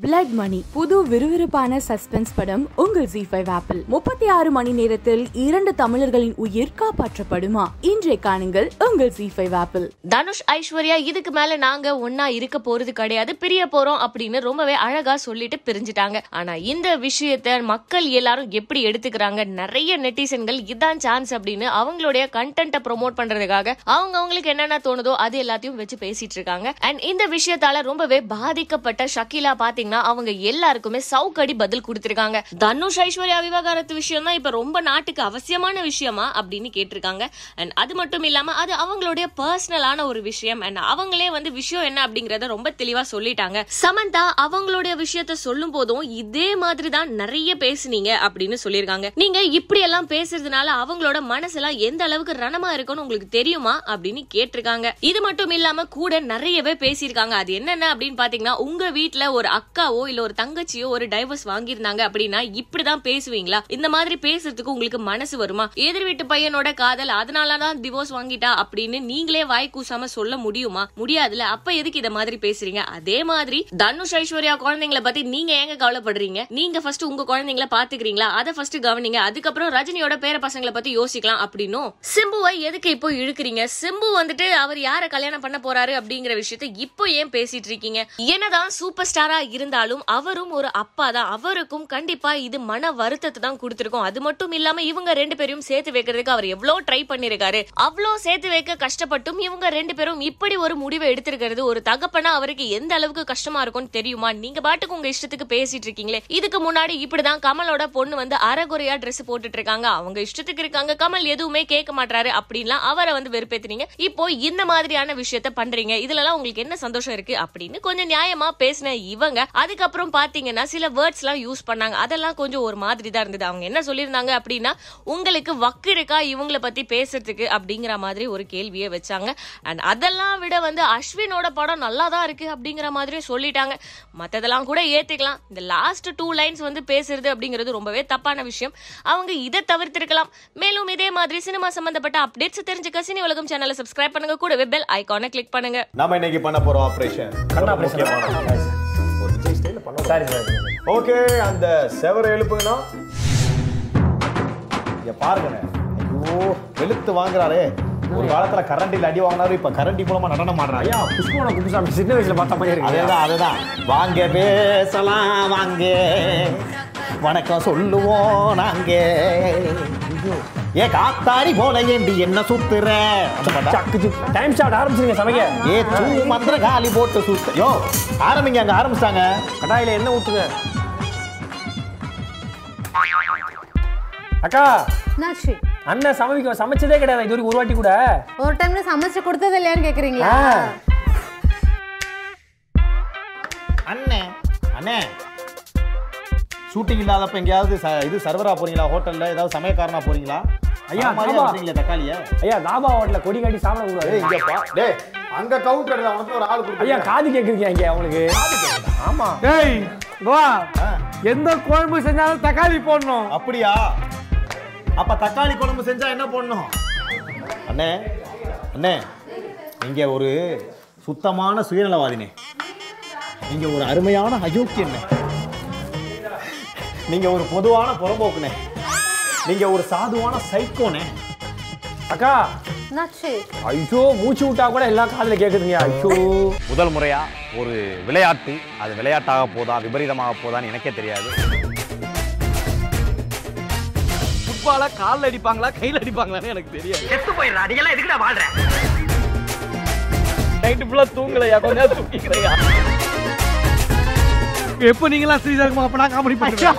Blood மணி புது விறுவிறுப்பான suspense படம் உங்கள் ஜி ஃபைவ் ஆப்பிள் முப்பத்தி ஆறு மணி நேரத்தில் இரண்டு தமிழர்களின் உயிர் காப்பாற்றப்படுமா? இன்றைய காணுங்கள் உங்கள் ஜி ஃபைவ் ஆப்பிள் தனுஷ் ஐஸ்வர்யா இதுக்கு மேல நாங்க ஒன்னா இருக்க போறது கிடையாது பிரிய போறோம் அப்படின்னு ரொம்பவே அழகா சொல்லிட்டு பிரிஞ்சுட்டாங்க. ஆனா இந்த விஷயத்த மக்கள் எல்லாரும் எப்படி எடுத்துக்கிறாங்க? நிறைய நெட்டிசன்கள் இதான் சான்ஸ் அப்படின்னு அவங்களுடைய கண்டென்ட்டை ப்ரொமோட் பண்றதுக்காக அவங்க அவங்களுக்கு என்னென்ன தோணுதோ அது எல்லாத்தையும் வச்சு பேசிட்டு இருக்காங்க. அண்ட் இந்த விஷயத்தால ரொம்பவே பாதிக்கப்பட்ட ஷக்கீலா பாத்தீங்கன்னா அவங்க எல்லாருக்குமே சவுக்கடி பதில் கொடுத்திருக்காங்க. தனுஷ் ஐஸ்வர்யா விவகாரத்து விஷயம் தான் இப்ப ரொம்ப நாட்டுக்கு அவசியமான விஷயமா அப்படின்னு கேட்டிருக்காங்க. அண்ட் அது மட்டும் இல்லாம அது அவங்களுடைய பர்சனலான ஒரு விஷயம். அண்ட் அவங்களே வந்து விஷயம் என்ன அப்படிங்கறத ரொம்ப தெளிவா சொல்லிட்டாங்க. சமந்தா அவங்களுடைய விஷயத்த சொல்லும் போதும் இதே மாதிரி தான் நிறைய பேசுனீங்க அப்படின்னு சொல்லியிருக்காங்க. நீங்க இப்படி எல்லாம் பேசுறதுனால அவங்களோட மனசெல்லாம் எந்த அளவுக்கு ரணமா இருக்கும்னு உங்களுக்கு தெரியுமா அப்படின்னு கேட்டிருக்காங்க. இது மட்டும் இல்லாம கூட நிறையவே பேசியிருக்காங்க. அது என்னென்ன அப்படின்னு பாத்தீங்கன்னா உங்க வீட்டுல ஒரு அக்காவோ இல்ல ஒரு தங்கச்சியோ ஒரு டைவர்ஸ் வாங்கியிருந்தாங்க அப்படின்னா இப்படிதான் பேசுவீங்களா? இந்த மாதிரி பேசுறதுக்கு உங்களுக்கு மனசு வருமா? எதிர் வீட்டு பையனோட காதல் அதனாலதான் டிவோர்ஸ் வாங்கிட்டா அப்படின்னு நீங்களே வாய் கூசாம சொல்ல முடியுமா? முடியாதுல அப்ப எதுக்கு இத மாதிரி பேசுறீங்க? அதே மாதிரி தனுஷ் ஐஸ்வர்யா குழந்தைங்களை பத்தி நீங்க ஏங்க கவலைப்படுறீங்க? நீங்க ஃபர்ஸ்ட் உங்க குழந்தைங்கள பாத்துக்கிறீங்களா அதை ஃபர்ஸ்ட் கவனிங்க. அதுக்கப்புறம் ரஜினியோட பேர பசங்களை பத்தி யோசிக்கலாம் அப்படின்னும். சிம்புவை எதுக்கு இப்போ இழுக்கிறீங்க? சிம்பு வந்துட்டு அவர் யார கல்யாணம் பண்ண போறாரு அப்படிங்கிற விஷயத்த இப்போ ஏன் பேசிட்டு இருக்கீங்க? என்னதான் சூப்பர் ஸ்டாரா இருந்தாலும் அவரும் ஒரு அப்பா தான் அவருக்கும் கண்டிப்பா இது மன வருத்தத்தை தான் கொடுத்துருக்கோம். அது மட்டும் இல்லாம இவங்க ரெண்டு பேரையும் சேர்த்து வைக்கிறதுக்கு அவர் எவ்வளவு ட்ரை பண்ணிருக்காரு. அவ்வளோ சேர்த்து வைக்க கஷ்டப்பட்டும் இவங்க ரெண்டு பேரும் இப்படி ஒரு முடிவை எடுத்திருக்கிறது. ஒரு தகப்பனா அவருக்கு எந்த அளவுக்கு கஷ்டமா இருக்கும்னு தெரியுமா? நீங்க பாட்டுக்கு உங்க இஷ்டத்துக்கு பேசிட்டு இருக்கீங்களே. இதுக்கு முன்னாடி இப்படிதான் கமலோட பொண்ணு வந்து அரைகுறையா ட்ரெஸ் போட்டுட்டு இருக்காங்க அவங்க இஷ்டத்துக்கு இருக்காங்க. கமல் எதுவுமே கேட்க மாட்டாரு அப்படின்லாம் அவரை வந்து வெறுப்பேத்துனீங்க இப்போ இந்த மாதிரியான விஷயத்த பண்றீங்க. இதுலலாம் உங்களுக்கு என்ன சந்தோஷம் இருக்கு? அப்படின்னு கொஞ்சம் நியாயமா பேசின இவங்க அதுக்கப்புறம் பாத்தீங்கன்னா சில வேர்ட்ஸ் எல்லாம் யூஸ் பண்ணாங்க. அதெல்லாம் கொஞ்சம் ஒரு மாதிரி தான் இருந்தது. அவங்க என்ன சொல்லியிருந்தாங்க அப்படின்னா உங்களுக்கு வக்கு இருக்கா? இவங்கள பத்தி பேசுறதுக்கு? அப்படிங்கிற மாதிரி ஒரு கேள்வியை வச்சாங்க. அண்ட் அதெல்லாம் விட வந்து அஸ்வினோட படம் நல்லா தான் இருக்கு அப்படிங்கிற மாதிரி சொல்லிட்டாங்க. மத்ததெல்லாம் கூட ஏத்துக்கலாம். இந்த லாஸ்ட் டூ லைன்ஸ் வந்து பேசுறது அப்படிங்கிறது ரொம்பவே தப்பான விஷயம். அவங்க இதை தவிர்த்திருக்கலாம். மேலும் இதே மாதிரி சினிமா சம்பந்தப்பட்ட அப்டேட்ஸ் தெரிஞ்சுக்க சினி உலகம் சேனலை சப்ஸ்கிரைப் பண்ணுங்க. கூட பெல் ஐகானை கிளிக் பண்ணுங்க. நாம இன்னைக்கு பண்ண போறோம் ஆபரேஷன் கண் ஆபரேஷன் பண்ண சாரி சார் ஓகே அந்த செவரை எழுப்புங்கண்ணா. இங்க பாருங்கண்ணே. ஐயோ வெளுத்து வாங்குறாரே. ஒரு காலத்துல கரண்டில அடி வாங்கினாரு இப்ப கரண்டி மூலமா நடனம் ஆடுறாரு. ஐயா புஷ்பவன குப்புசாமி சின்ன வயசுல பார்த்த மாதிரி இருக்கு அதேதான் அதேதான். வாங்க பேசலாம் வாங்க. வணக்கம் சொல்லுவோம் நாங்க. ஏ காத்தாடி போல ஏண்டி என்ன சுத்துற? சக்கு டைம் ஸ்டார்ட் ஆரம்பிச்சிருங்க சமைக்க. ஏ தூ மந்திர காலி போட்டு சுத்த. யோ ஆரம்பிங்க அங்க ஆரம்பிச்சிட்டாங்க. கடாயில என்ன ஊத்துங்க. அக்கா என்னாச்சு? அண்ணன் சமைக்க சமைச்சதே கிடையாது. இது வரைக்கும் ஒரு வாட்டி கூட. ஒரு டைம்ல சமைச்சு கொடுத்தது இல்லையான்னு கேக்குறீங்களா. அண்ணே அண்ணே ஷூட்டிங் இல்லாதப்ப எங்கேயாவது இது சர்வரா போறீங்களா? ஹோட்டல்ல ஏதாவது சமையக்காரனா போறீங்களா? ஐயா, மாதிரியா ஆமா. வர்றீங்களே தக்காளிய? ஐயா தாபா ஹோட்டல்ல கொடி காட்டி சாப்பிட ஏய் கூடாது. இங்க பா டேய் அங்க கவுண்டர் உனக்கு ஒரு ஆள் ஐயா காது கேக்குறீங்க இங்க அவங்களுக்கு. ஆமா. டேய் வா. ஆ. எந்த குழம்பு செஞ்சாலும் தக்காளி போடணும். அப்படியா? அப்ப தக்காளி குழம்பு செஞ்சா என்ன பண்ணணும் அண்ணே அண்ணே நீங்க ஒரு சுத்தமான சுயநலவாதினே. நீங்க ஒரு அருமையான அயோக்கியண்ணே நீங்க ஒரு பொதுவான புறம்போக்குனே நீங்க ஒரு சாதுவான சைக்கோனே அக்கா. ஐயோ மூச்சு விட்டா கூட எல்லா காதுல கேக்குதுங்க. ஐயோ. முதல் முறையா ஒரு விளையாட்டு அது விளையாட்டாக போதா விபரீதமாக போதான்னு எனக்கே தெரியாது. ஃபுட்பால கால்ல அடிப்பாங்களா கையில அடிப்பாங்களான்னு எனக்கு தெரியாது. நைட்டு ஃபுல்லா தூங்கலையா? கொஞ்ச நேரம் தூங்கிக்கிறையா? எப்போ நீங்களாம் ஸ்ரீதர்மா அப்ப நான் காமெடி பண்ணுறேன்